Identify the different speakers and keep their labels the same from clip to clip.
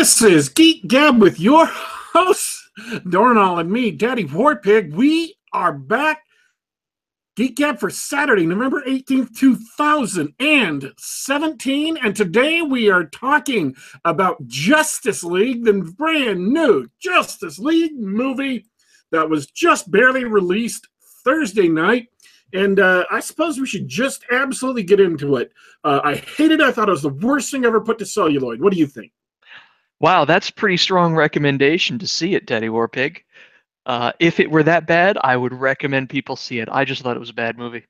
Speaker 1: This is Geek Gab with your hosts, Dornall and me, Daddy Warpig. We are back. Geek Gab for Saturday, November 18th, 2017. And today we are talking about Justice League, the brand new Justice League movie that was just barely released Thursday night. And uh, I suppose we should just absolutely get into it. Uh, I hated it. I thought it was the worst thing ever put to celluloid. What do you think?
Speaker 2: Wow, that's a pretty strong recommendation to see it, Daddy Warpig. Uh, if it were that bad, I would recommend people see it. I just thought it was a bad movie.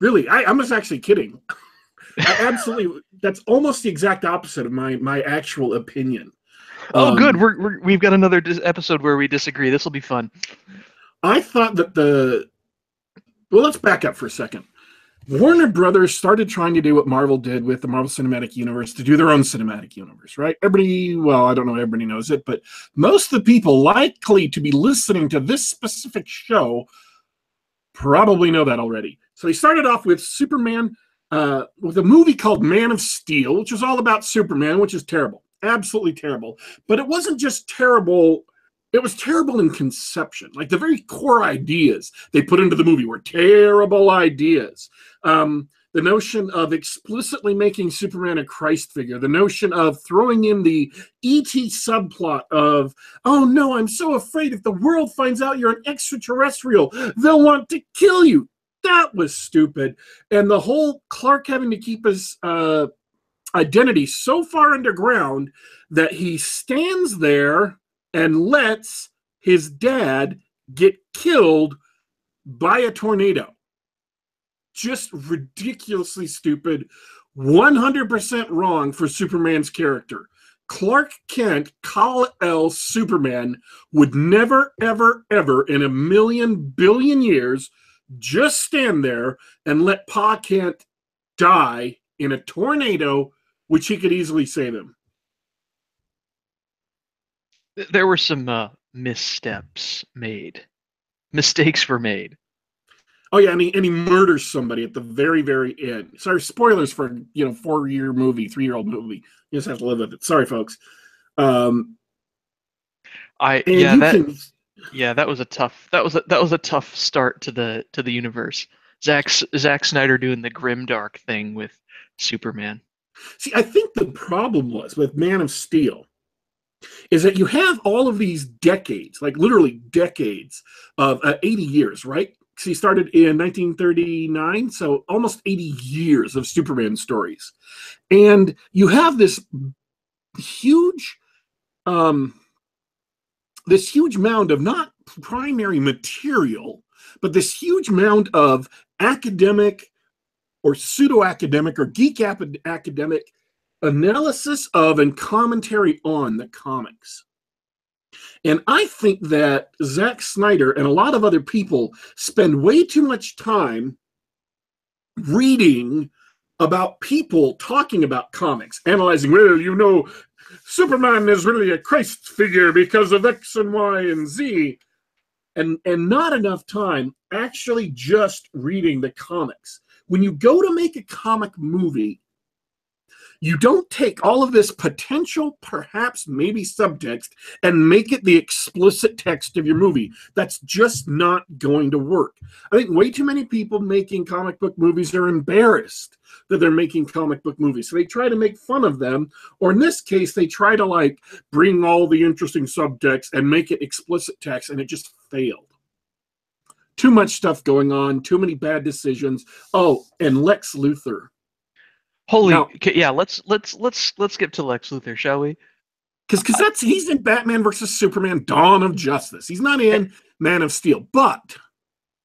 Speaker 1: Really, I, I was actually kidding. Absolutely, that's almost the exact opposite of my my actual opinion.
Speaker 2: Oh,
Speaker 1: Um,
Speaker 2: good. We're, we're, we've got another dis- episode where we disagree. This will be fun.
Speaker 1: I thought that the well, let's back up for a second. Warner Brothers started trying to do what Marvel did with the Marvel Cinematic Universe to do their own cinematic universe, right? Everybody, well, I don't know, everybody knows it, but most of the people likely to be listening to this specific show probably know that already. So they started off with Superman, uh, with a movie called Man of Steel, which was all about Superman, which is terrible, absolutely terrible. But it wasn't just terrible it was terrible in conception. Like the very core ideas they put into the movie were terrible ideas. Um, the notion of explicitly making Superman a Christ figure, the notion of throwing in the ET subplot of, oh no, I'm so afraid if the world finds out you're an extraterrestrial, they'll want to kill you. That was stupid. And the whole Clark having to keep his uh, identity so far underground that he stands there and lets his dad get killed by a tornado. Just ridiculously stupid, 100% wrong for Superman's character. Clark Kent, Kal El Superman, would never, ever, ever in a million billion years just stand there and let Pa Kent die in a tornado, which he could easily save him.
Speaker 2: Th- There were some uh, missteps made. Mistakes were made.
Speaker 1: Oh yeah, and he and he murders somebody at the very very end. Sorry, spoilers for you know four year movie, three year old movie. You just have to live with it. Sorry, folks. Um,
Speaker 2: I yeah that
Speaker 1: can
Speaker 2: yeah that was a tough that was a, that was a tough start to the to the universe. Zack Zack Snyder doing the grim dark thing with Superman.
Speaker 1: see. I think the problem was with Man of Steel is that you have all of these decades, like literally decades of uh, eighty years, right? he started in 1939, so almost 80 years of Superman stories, and you have this huge um this huge mound of not primary material but this huge mound of academic or pseudo academic or geek academic analysis of and commentary on the comics and i think that Zack snyder and a lot of other people spend way too much time reading about people talking about comics analyzing well you know Superman is really a Christ figure because of X and Y and Z, and and not enough time actually just reading the comics. When you go to make a comic movie, you don't take all of this potential, perhaps maybe subtext, and make it the explicit text of your movie. That's just not going to work. I think way too many people making comic book movies are embarrassed that they're making comic book movies. So they try to make fun of them or in this case they try to like bring all the interesting subtext and make it explicit text and it just failed too much stuff going on too many bad decisions oh and lex luthor
Speaker 2: Holy
Speaker 1: Now-
Speaker 2: okay, yeah, let's let's let's let's get to Lex Luthor, shall we?
Speaker 1: because because that's he's in batman versus superman dawn of justice he's not in man of steel but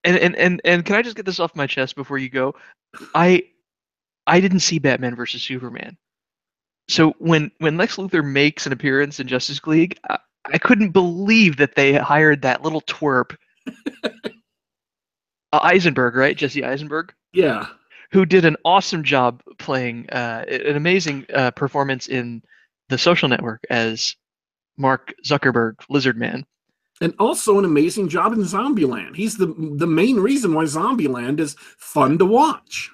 Speaker 2: And and and and can I just get this off my chest before you go? I I didn't see Batman versus Superman. So when when Lex Luthor makes an appearance in Justice League, I, I couldn't believe that they hired that little twerp uh, Eisenberg, right? Jesse Eisenberg,
Speaker 1: yeah
Speaker 2: who did an awesome job playing uh, an amazing uh, performance in The Social Network as Mark Zuckerberg, Lizard Man.
Speaker 1: and also an amazing job in zombieland he's the the main reason why zombieland is fun to watch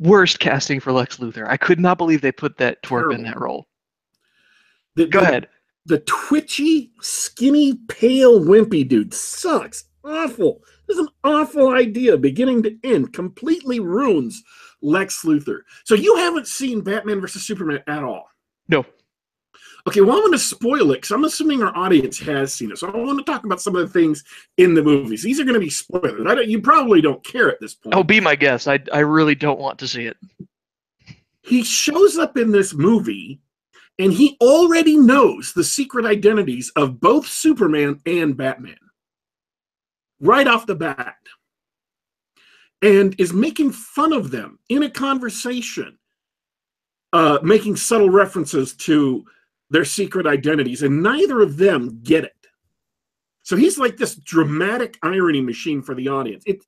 Speaker 2: Worst casting for Lex Luthor. I could not believe they put that twerp in that role.
Speaker 1: The,
Speaker 2: Go
Speaker 1: the-
Speaker 2: ahead.
Speaker 1: The twitchy, skinny, pale, wimpy dude sucks. Awful. This is an awful idea, beginning to end. Completely ruins Lex Luthor. So you haven't seen Batman versus Superman at all.
Speaker 2: No.
Speaker 1: Okay, well, I'm going to spoil it because I'm assuming our audience has seen it. So I want to talk about some of the things in the movies. These are going to be spoilers. I don't, you probably don't care at this point.
Speaker 2: Oh, be my guest. I I really don't want to see it.
Speaker 1: he shows up in this movie and he already knows the secret identities of both Superman and Batman right off the bat and is making fun of them in a conversation, uh, making subtle references to their secret identities, and neither of them get it. So he's like this dramatic irony machine for the audience. It,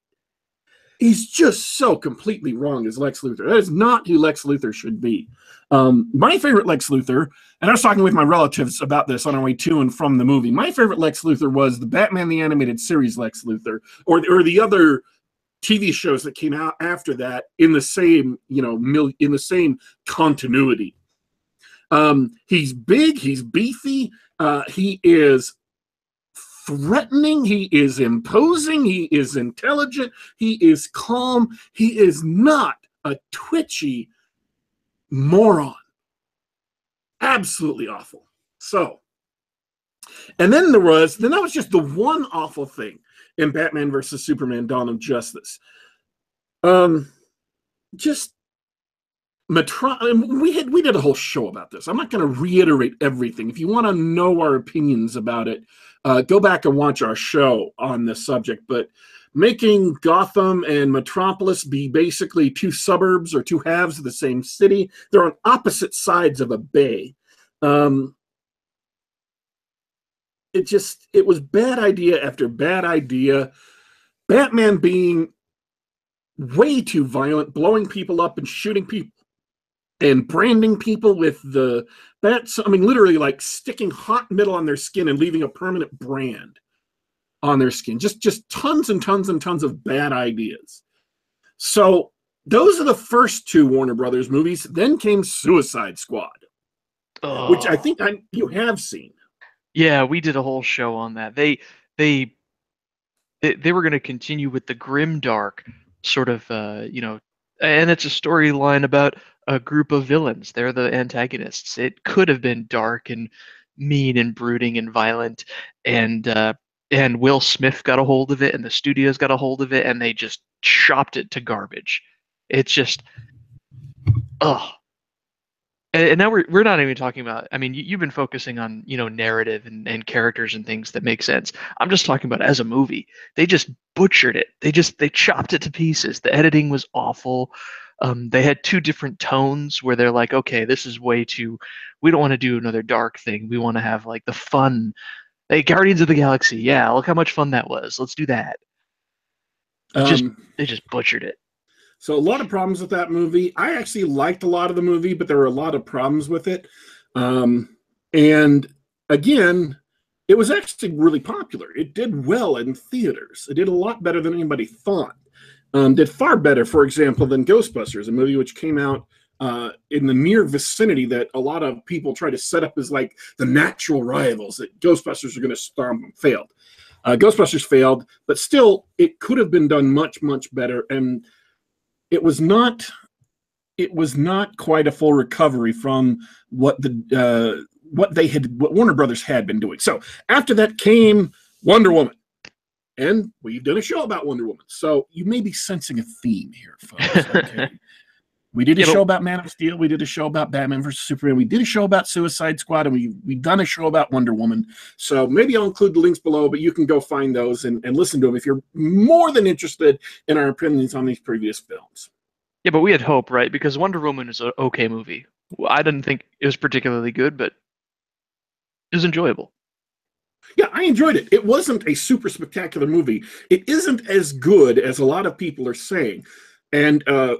Speaker 1: he's just so completely wrong as Lex Luthor. That is not who Lex Luthor should be. Um, my favorite Lex Luthor, and I was talking with my relatives about this on our way to and from the movie. My favorite Lex Luthor was the Batman the Animated Series Lex Luthor, or or the other TV shows that came out after that in the same you know mil- in the same continuity. Um, he's big, he's beefy, uh, he is threatening, he is imposing, he is intelligent, he is calm, he is not a twitchy moron. Absolutely awful. So, and then there was, then that was just the one awful thing in Batman versus Superman Dawn of Justice. Um, just Metro, and we had we did a whole show about this. I'm not going to reiterate everything. If you want to know our opinions about it, uh, go back and watch our show on this subject. But making Gotham and Metropolis be basically two suburbs or two halves of the same city, they're on opposite sides of a bay. Um, it just it was bad idea after bad idea. Batman being way too violent, blowing people up and shooting people and branding people with the bats. I mean, literally like sticking hot metal on their skin and leaving a permanent brand on their skin. Just just tons and tons and tons of bad ideas. So those are the first two Warner Brothers movies. Then came Suicide Squad, which I
Speaker 2: Oh.
Speaker 1: think I you have seen.
Speaker 2: Yeah, we did a whole show on that. They they they, they were going to continue with the grim dark sort of uh, you know, and it's a storyline about a group of villains. They're the antagonists. It could have been dark and mean and brooding and violent and uh and Will Smith got a hold of it and the studios got a hold of it and they just chopped it to garbage. It's just ugh and, and now we're we're not even talking about. I mean, you, you've been focusing on you know narrative and, and characters and things that make sense. I'm just talking about as a movie. They just butchered it. They just they chopped it to pieces. The editing was awful. Um, they had two different tones where they're like, okay, this is way too. We don't want to do another dark thing. We want to have like the fun. Hey, Guardians of the Galaxy. Yeah, look how much fun that was. Let's do that. Just-
Speaker 1: Um,
Speaker 2: They just butchered it.
Speaker 1: So a lot of problems with that movie. I actually liked a lot of the movie, but there were a lot of problems with it. Um, and again, it was actually really popular. It did well in theaters. It did a lot better than anybody thought. Um, did far better, for example, than Ghostbusters, a movie which came out uh, in the near vicinity that a lot of people try to set up as like the natural rivals that Ghostbusters are going to stomp them. Failed. Uh, Ghostbusters failed, but still, it could have been done much, much better. And it was not it was not quite a full recovery from what the uh, what they had what Warner Brothers had been doing. So after that came Wonder Woman, and we've done a show about Wonder Woman. So you may be sensing a theme here, folks. Okay. we did a
Speaker 2: but-
Speaker 1: show about Man of Steel. We did a show about Batman versus Superman. We did a show about Suicide Squad, and we we done a show about Wonder Woman. So maybe I'll include the links below, but you can go find those and, and listen to them if you're more than interested in our opinions on these previous films.
Speaker 2: Yeah, but we had hope, right? Because Wonder Woman is an okay movie. I didn't think it was particularly good, but it was enjoyable.
Speaker 1: Yeah, I enjoyed it. It wasn't a super spectacular movie. It isn't as good as a lot of people are saying, and uh,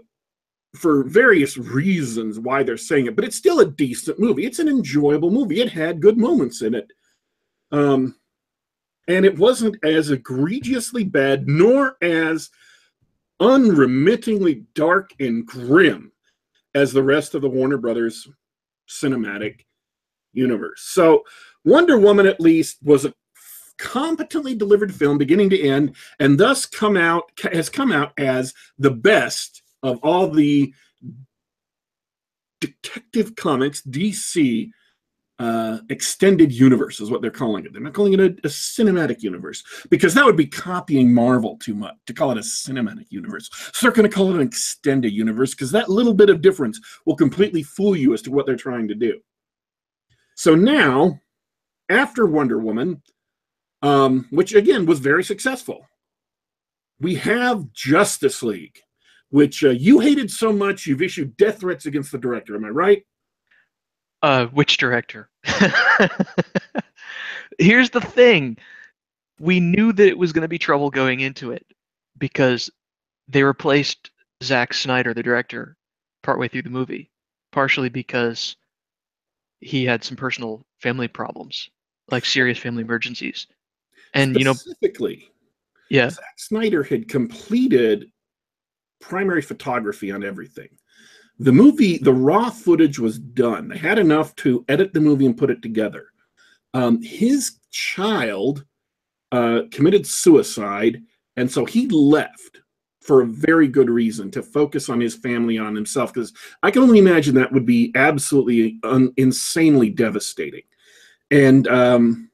Speaker 1: for various reasons why they're saying it. But it's still a decent movie. It's an enjoyable movie. It had good moments in it, um, and it wasn't as egregiously bad nor as unremittingly dark and grim as the rest of the Warner Brothers cinematic universe. So Wonder Woman, at least, was a competently delivered film beginning to end, and thus come out has come out as the best of all the Detective Comics DC uh, extended universe is what they're calling it. They're not calling it a, a, cinematic universe because that would be copying Marvel too much to call it a cinematic universe. So they're going to call it an extended universe because that little bit of difference will completely fool you as to what they're trying to do. So now, after Wonder Woman, um, which again was very successful, we have Justice League, which uh, you hated so much you've issued death threats against the director. Am I right?
Speaker 2: Uh, which director? Here's the thing. We knew that it was going to be trouble going into it because they replaced Zack Snyder, the director, partway through the movie, partially because he had some personal family problems, like serious family emergencies. And you know,
Speaker 1: specifically,
Speaker 2: yeah,
Speaker 1: Zack Snyder had completed primary photography on everything the movie, the raw footage was done. They had enough to edit the movie and put it together. Um, his child uh, committed suicide, and so he left for a very good reason to focus on his family, on himself. Because I can only imagine that would be absolutely un- insanely devastating. And um,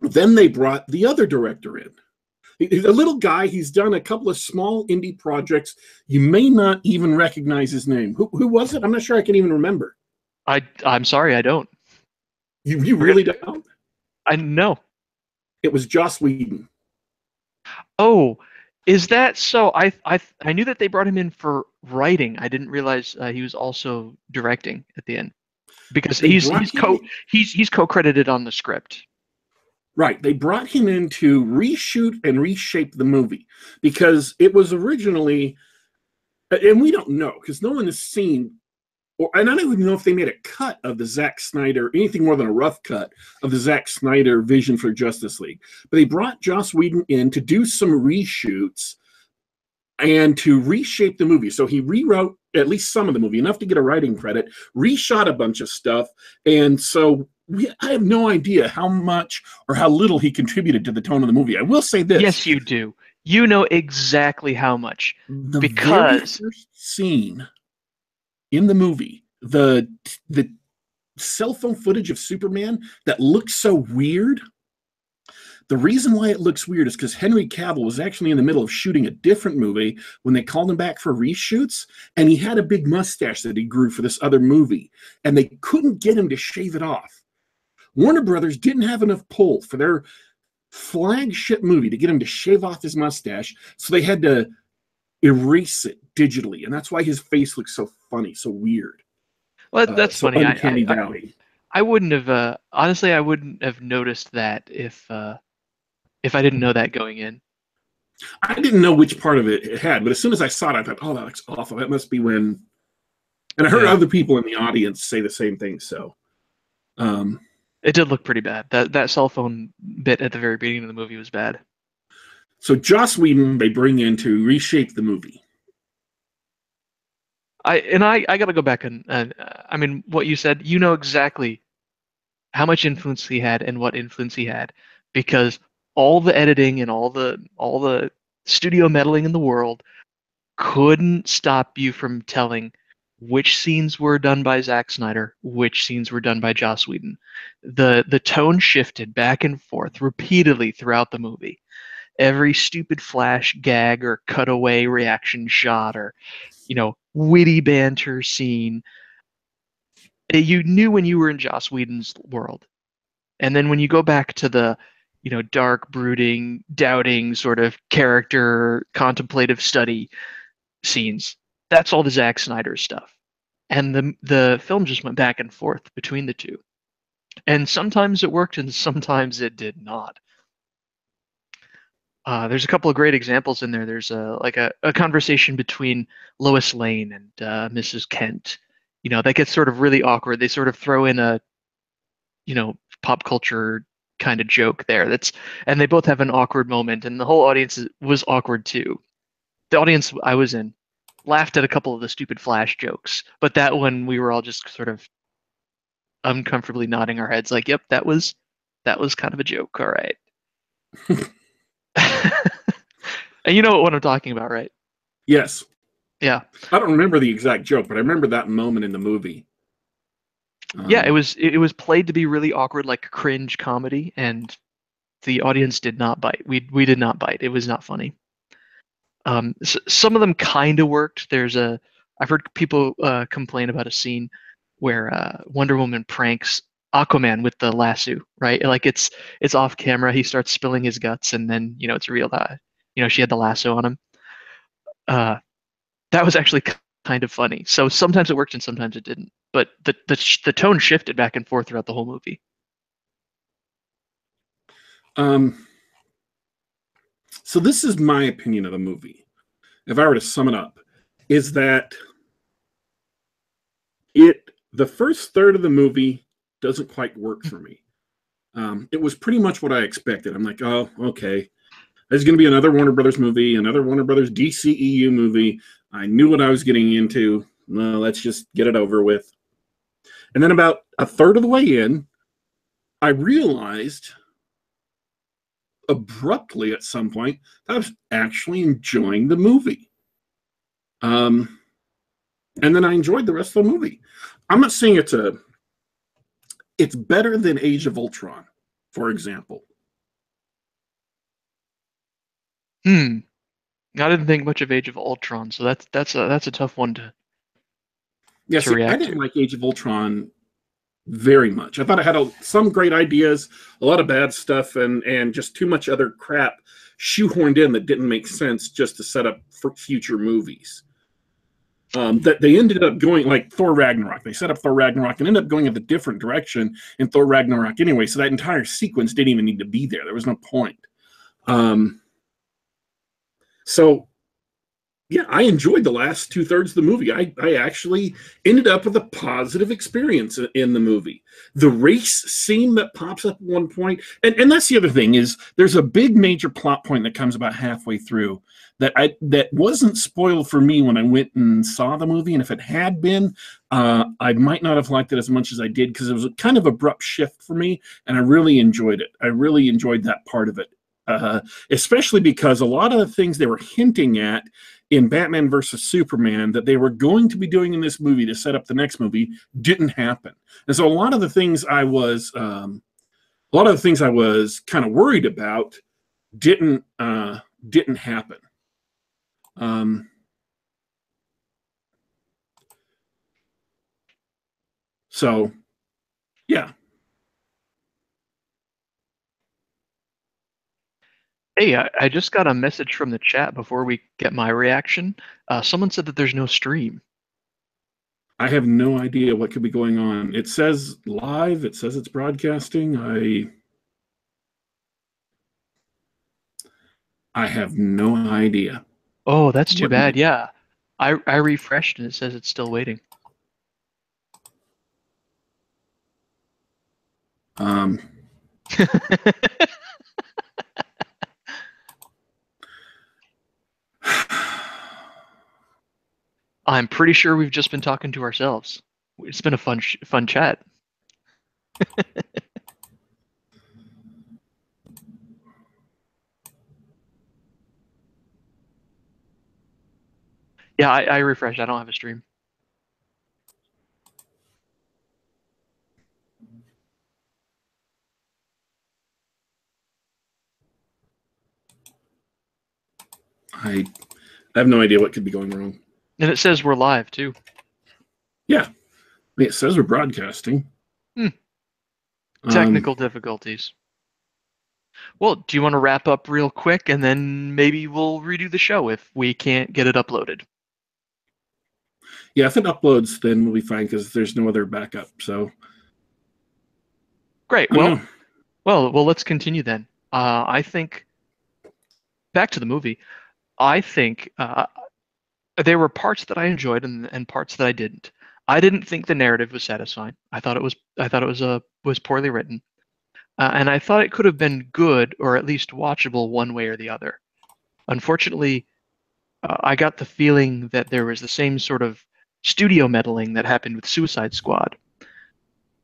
Speaker 1: then they brought the other director in, He's a little guy. He's done a couple of small indie projects. You may not even recognize his name. Who, who was it? I'm not sure I can even remember.
Speaker 2: I I'm sorry, I don't.
Speaker 1: You you really don't?
Speaker 2: I know.
Speaker 1: It was Joss Whedon.
Speaker 2: Oh, is that so? I I I knew that they brought him in for writing. I didn't realize uh, he was also directing at the end because they he's he's co he's he's co-credited on the script.
Speaker 1: Right. They brought him in to reshoot and reshape the movie because it was originally, and we don't know because no one has seen, or and I don't even know if they made a cut of the Zack Snyder, anything more than a rough cut of the Zack Snyder vision for Justice League. But they brought Joss Whedon in to do some reshoots and to reshape the movie. So he rewrote at least some of the movie, enough to get a writing credit, reshot a bunch of stuff. And so we, I have no idea how much or how little he contributed to the tone of the movie. I will say this.
Speaker 2: Yes, you do. You know exactly how much.
Speaker 1: The
Speaker 2: because
Speaker 1: first scene in the movie, the the cell phone footage of Superman that looks so weird. The reason why it looks weird is because Henry Cavill was actually in the middle of shooting a different movie when they called him back for reshoots, and he had a big mustache that he grew for this other movie, and they couldn't get him to shave it off. Warner Brothers didn't have enough pull for their flagship movie to get him to shave off his mustache, so they had to erase it digitally, and that's why his face looks so funny, so weird.
Speaker 2: Well, uh, that's uh, so funny. I, I, I, I, wouldn't have uh, honestly. I wouldn't have noticed that if uh, if I didn't know that going in.
Speaker 1: I didn't know which part of it it had, but as soon as I saw it, I thought, "Oh, that looks awful." That must be when. And I heard yeah. other people in the audience say the same thing. So, um,
Speaker 2: it did look pretty bad. That that cell phone bit at the very beginning of the movie was bad.
Speaker 1: So Joss Whedon they bring in to reshape the movie.
Speaker 2: I and I I got to go back and, and uh, I mean what you said. You know exactly how much influence he had and what influence he had because all the editing and all the all the studio meddling in the world couldn't stop you from telling which scenes were done by Zack Snyder, which scenes were done by Joss Whedon. The the tone shifted back and forth repeatedly throughout the movie. Every stupid flash gag or cutaway reaction shot or you know witty banter scene, eh, you knew when you were in Joss Whedon's world. And then when you go back to the you know dark, brooding, doubting sort of character contemplative study scenes, that's all the Zack Snyder stuff. And the the film just went back and forth between the two. And sometimes it worked and sometimes it did not. Uh, there's a couple of great examples in there. There's a like a, a conversation between Lois Lane and uh, Mrs. Kent. You know, that gets sort of really awkward. They sort of throw in a, you know, pop culture kind of joke there. That's and they both have an awkward moment, and the whole audience was awkward too. The audience I was in laughed at a couple of the stupid Flash jokes, but that one we were all just sort of uncomfortably nodding our heads, like, "Yep, that was that was kind of a joke." All right. and you know what I'm talking about, right?
Speaker 1: Yes.
Speaker 2: Yeah.
Speaker 1: I don't remember the exact joke, but I remember that moment in the movie.
Speaker 2: Yeah,
Speaker 1: Um,
Speaker 2: it was it, was played to be really awkward, like cringe comedy, and the audience did not bite. We we did not bite. It was not funny. Um, s- some of them kind of worked. There's a I've heard people uh, complain about a scene where uh, Wonder Woman pranks Aquaman with the lasso, right? Like it's it's off camera. He starts spilling his guts, and then you know it's real. Uh, you know she had the lasso on him. Uh, that was actually kind of funny. So sometimes it worked and sometimes it didn't. But the the the tone shifted back and forth throughout the whole movie.
Speaker 1: Um, so this is my opinion of the movie. If I were to sum it up, is that it the first third of the movie doesn't quite work for me. Um, it was pretty much what I expected. I'm like, oh, okay. There's going to be another Warner Brothers movie, another Warner Brothers DCEU movie. I knew what I was getting into. Let's just get it over with. And then about a third of the way in, I realized abruptly at some point that I was actually enjoying the movie. Um, and then I enjoyed the rest of the movie. I'm not saying it's a it's better than Age of Ultron, for example.
Speaker 2: Hmm. I didn't think much of Age of Ultron, so that's that's a that's a tough one to.
Speaker 1: Yeah,
Speaker 2: To
Speaker 1: see, I didn't
Speaker 2: to.
Speaker 1: like Age of Ultron very much. I thought it had a, some great ideas, a lot of bad stuff, and and just too much other crap shoehorned in that didn't make sense just to set up for future movies. Um, that they ended up going like Thor Ragnarok. They set up Thor Ragnarok and ended up going in a different direction in Thor Ragnarok anyway. So that entire sequence didn't even need to be there. There was no point. Um, so yeah, I enjoyed the last two thirds of the movie. I, I actually ended up with a positive experience in the movie. The race scene that pops up at one point, and, and that's the other thing is there's a big major plot point that comes about halfway through that I that wasn't spoiled for me when I went and saw the movie. And if it had been, uh, I might not have liked it as much as I did because it was a kind of abrupt shift for me, and I really enjoyed it. I really enjoyed that part of it. Uh, especially because a lot of the things they were hinting at in Batman versus Superman that they were going to be doing in this movie to set up the next movie didn't happen. And so a lot of the things I was um, a lot of the things I was kind of worried about didn't uh, didn't happen. Um, so yeah,
Speaker 2: Hey, I, I just got a message from the chat before we get my reaction. Uh, someone said that there's no stream.
Speaker 1: I have no idea what could be going on. It says live, it says it's broadcasting. I I have no idea.
Speaker 2: Oh, that's too
Speaker 1: What-
Speaker 2: bad. Yeah, I I refreshed and it says it's still waiting.
Speaker 1: Um,
Speaker 2: I'm pretty sure we've just been talking to ourselves. It's been a fun sh- fun chat. Yeah, I, I refreshed. I don't have a stream.
Speaker 1: I I have no idea what could be going wrong.
Speaker 2: And it says we're live too.
Speaker 1: Mean, it says we're broadcasting.
Speaker 2: Hmm.
Speaker 1: Um,
Speaker 2: Technical difficulties. Well, do you want to wrap up real quick and then maybe we'll redo the show if we can't get it uploaded?
Speaker 1: yeah, if it uploads, then we'll be fine because there's no other backup. So
Speaker 2: Great. Well, well, well. Let's continue then. Uh, I think back to the movie. I think uh, there were parts that I enjoyed and, and parts that I didn't. I didn't think the narrative was satisfying. I thought it was. I thought it was uh, was poorly written, uh, and I thought it could have been good or at least watchable one way or the other. Unfortunately, uh, I got the feeling that there was the same sort of studio meddling that happened with Suicide Squad,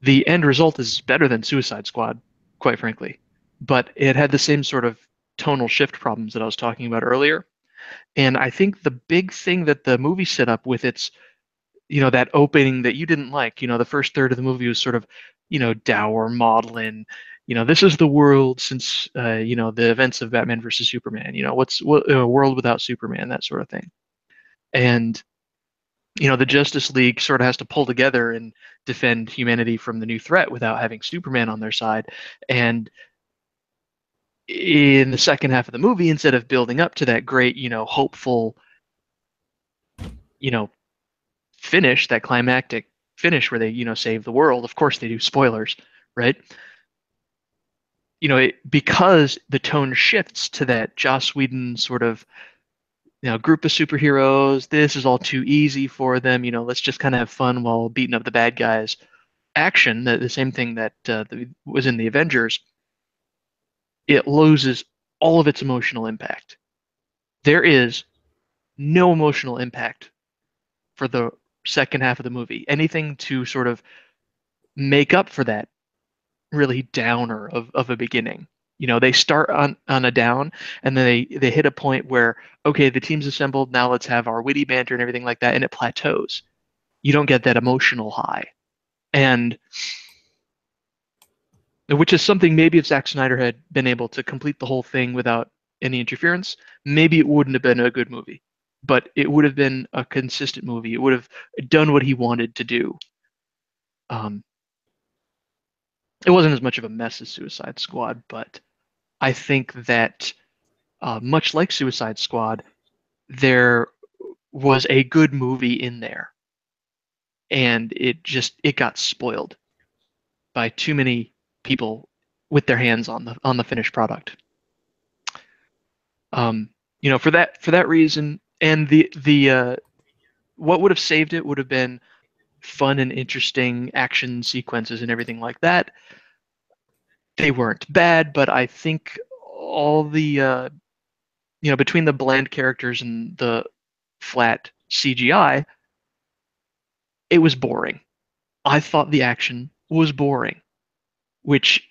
Speaker 2: the end result is better than Suicide Squad, quite frankly. But it had the same sort of tonal shift problems that I was talking about earlier. And I think the big thing that the movie set up with its, you know, that opening that you didn't like, you know, the first third of the movie was sort of, you know, dour maudlin. You know, this is the world since, uh, you know, the events of Batman versus Superman. You know, what's what, a world without Superman, that sort of thing. And you know the Justice League sort of has to pull together and defend humanity from the new threat without having Superman on their side. And in the second half of the movie, instead of building up to that great, you know, hopeful, you know, finish, that climactic finish where they, you know, save the world. Of course, they do spoilers, right? You know, it, because the tone shifts to that Joss Whedon sort of you know, group of superheroes. This is all too easy for them. You know, let's just kind of have fun while beating up the bad guys. Action, the, the same thing that uh, was in the Avengers, it loses all of its emotional impact. There is no emotional impact for the second half of the movie. Anything to sort of make up for that really downer of, of a beginning you know they start on on a down and then they they hit a point where okay the team's assembled now let's have our witty banter and everything like that and it plateaus you don't get that emotional high and which is something maybe if Zack Snyder had been able to complete the whole thing without any interference maybe it wouldn't have been a good movie. But it would have been a consistent movie. It would have done what he wanted to do. Um, it wasn't as much of a mess as Suicide Squad, but I think that uh, much like Suicide Squad, there was a good movie in there, and it just it got spoiled by too many people with their hands on the on the finished product. Um, you know, for that for that reason, and the the uh, what would have saved it would have been fun and interesting action sequences and everything like that they weren't bad, but I think all the uh, you know between the bland characters and the flat CGI, it was boring. I thought the action was boring, which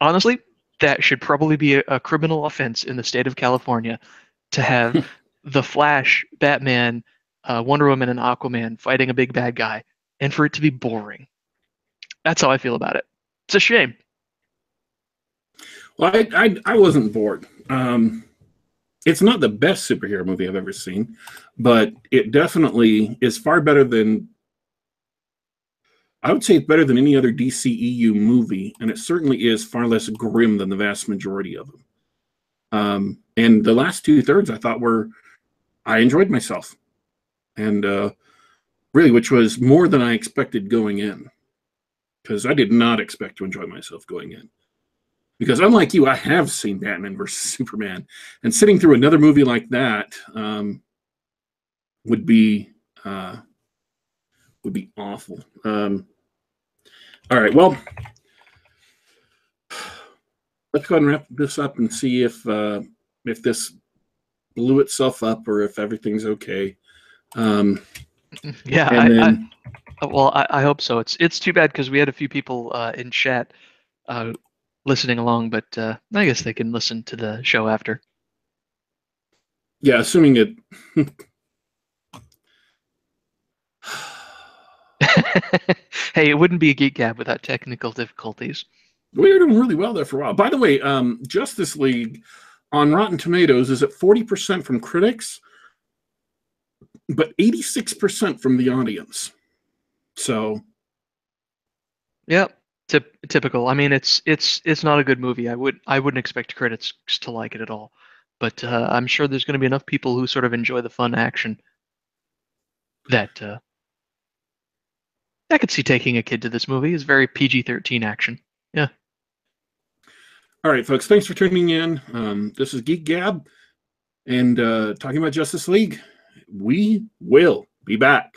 Speaker 2: honestly that should probably be a, a criminal offense in the state of California to have the Flash, Batman, uh, Wonder Woman, and Aquaman fighting a big bad guy, and for it to be boring. That's how I feel about it. It's a shame.
Speaker 1: Well, I, I, I wasn't bored. Um, it's not the best superhero movie I've ever seen, but it definitely is far better than. I would say it's better than any other DCEU movie, and it certainly is far less grim than the vast majority of them. Um, and the last two thirds, I thought were, I enjoyed myself, and uh, really, which was more than I expected going in, because I did not expect to enjoy myself going in because unlike you, I have seen Batman versus Superman, and sitting through another movie like that um, would be uh, would be awful. Um, all right, well, let's go ahead and wrap this up and see if uh, if this blew itself up or if everything's okay. Um,
Speaker 2: yeah, I, then, I, well, I, I, hope so. It's it's too bad because we had a few people uh, in chat uh, listening along, but uh, I guess they can listen to the show after.
Speaker 1: Yeah, assuming it.
Speaker 2: hey, it wouldn't be a Geek Gab without technical difficulties.
Speaker 1: We were doing really well there for a while. By the way, um, Justice League on Rotten Tomatoes is at 40% from critics, but 86% from the audience. So.
Speaker 2: Yep. Tip, typical. I mean, it's it's it's not a good movie. I would I wouldn't expect critics to like it at all. But uh, I'm sure there's going to be enough people who sort of enjoy the fun action that uh, I could see taking a kid to this movie. It's very PG-13 action. Yeah.
Speaker 1: All right, folks. Thanks for tuning in. Um, this is Geek Gab, and uh, talking about Justice League. We will be back.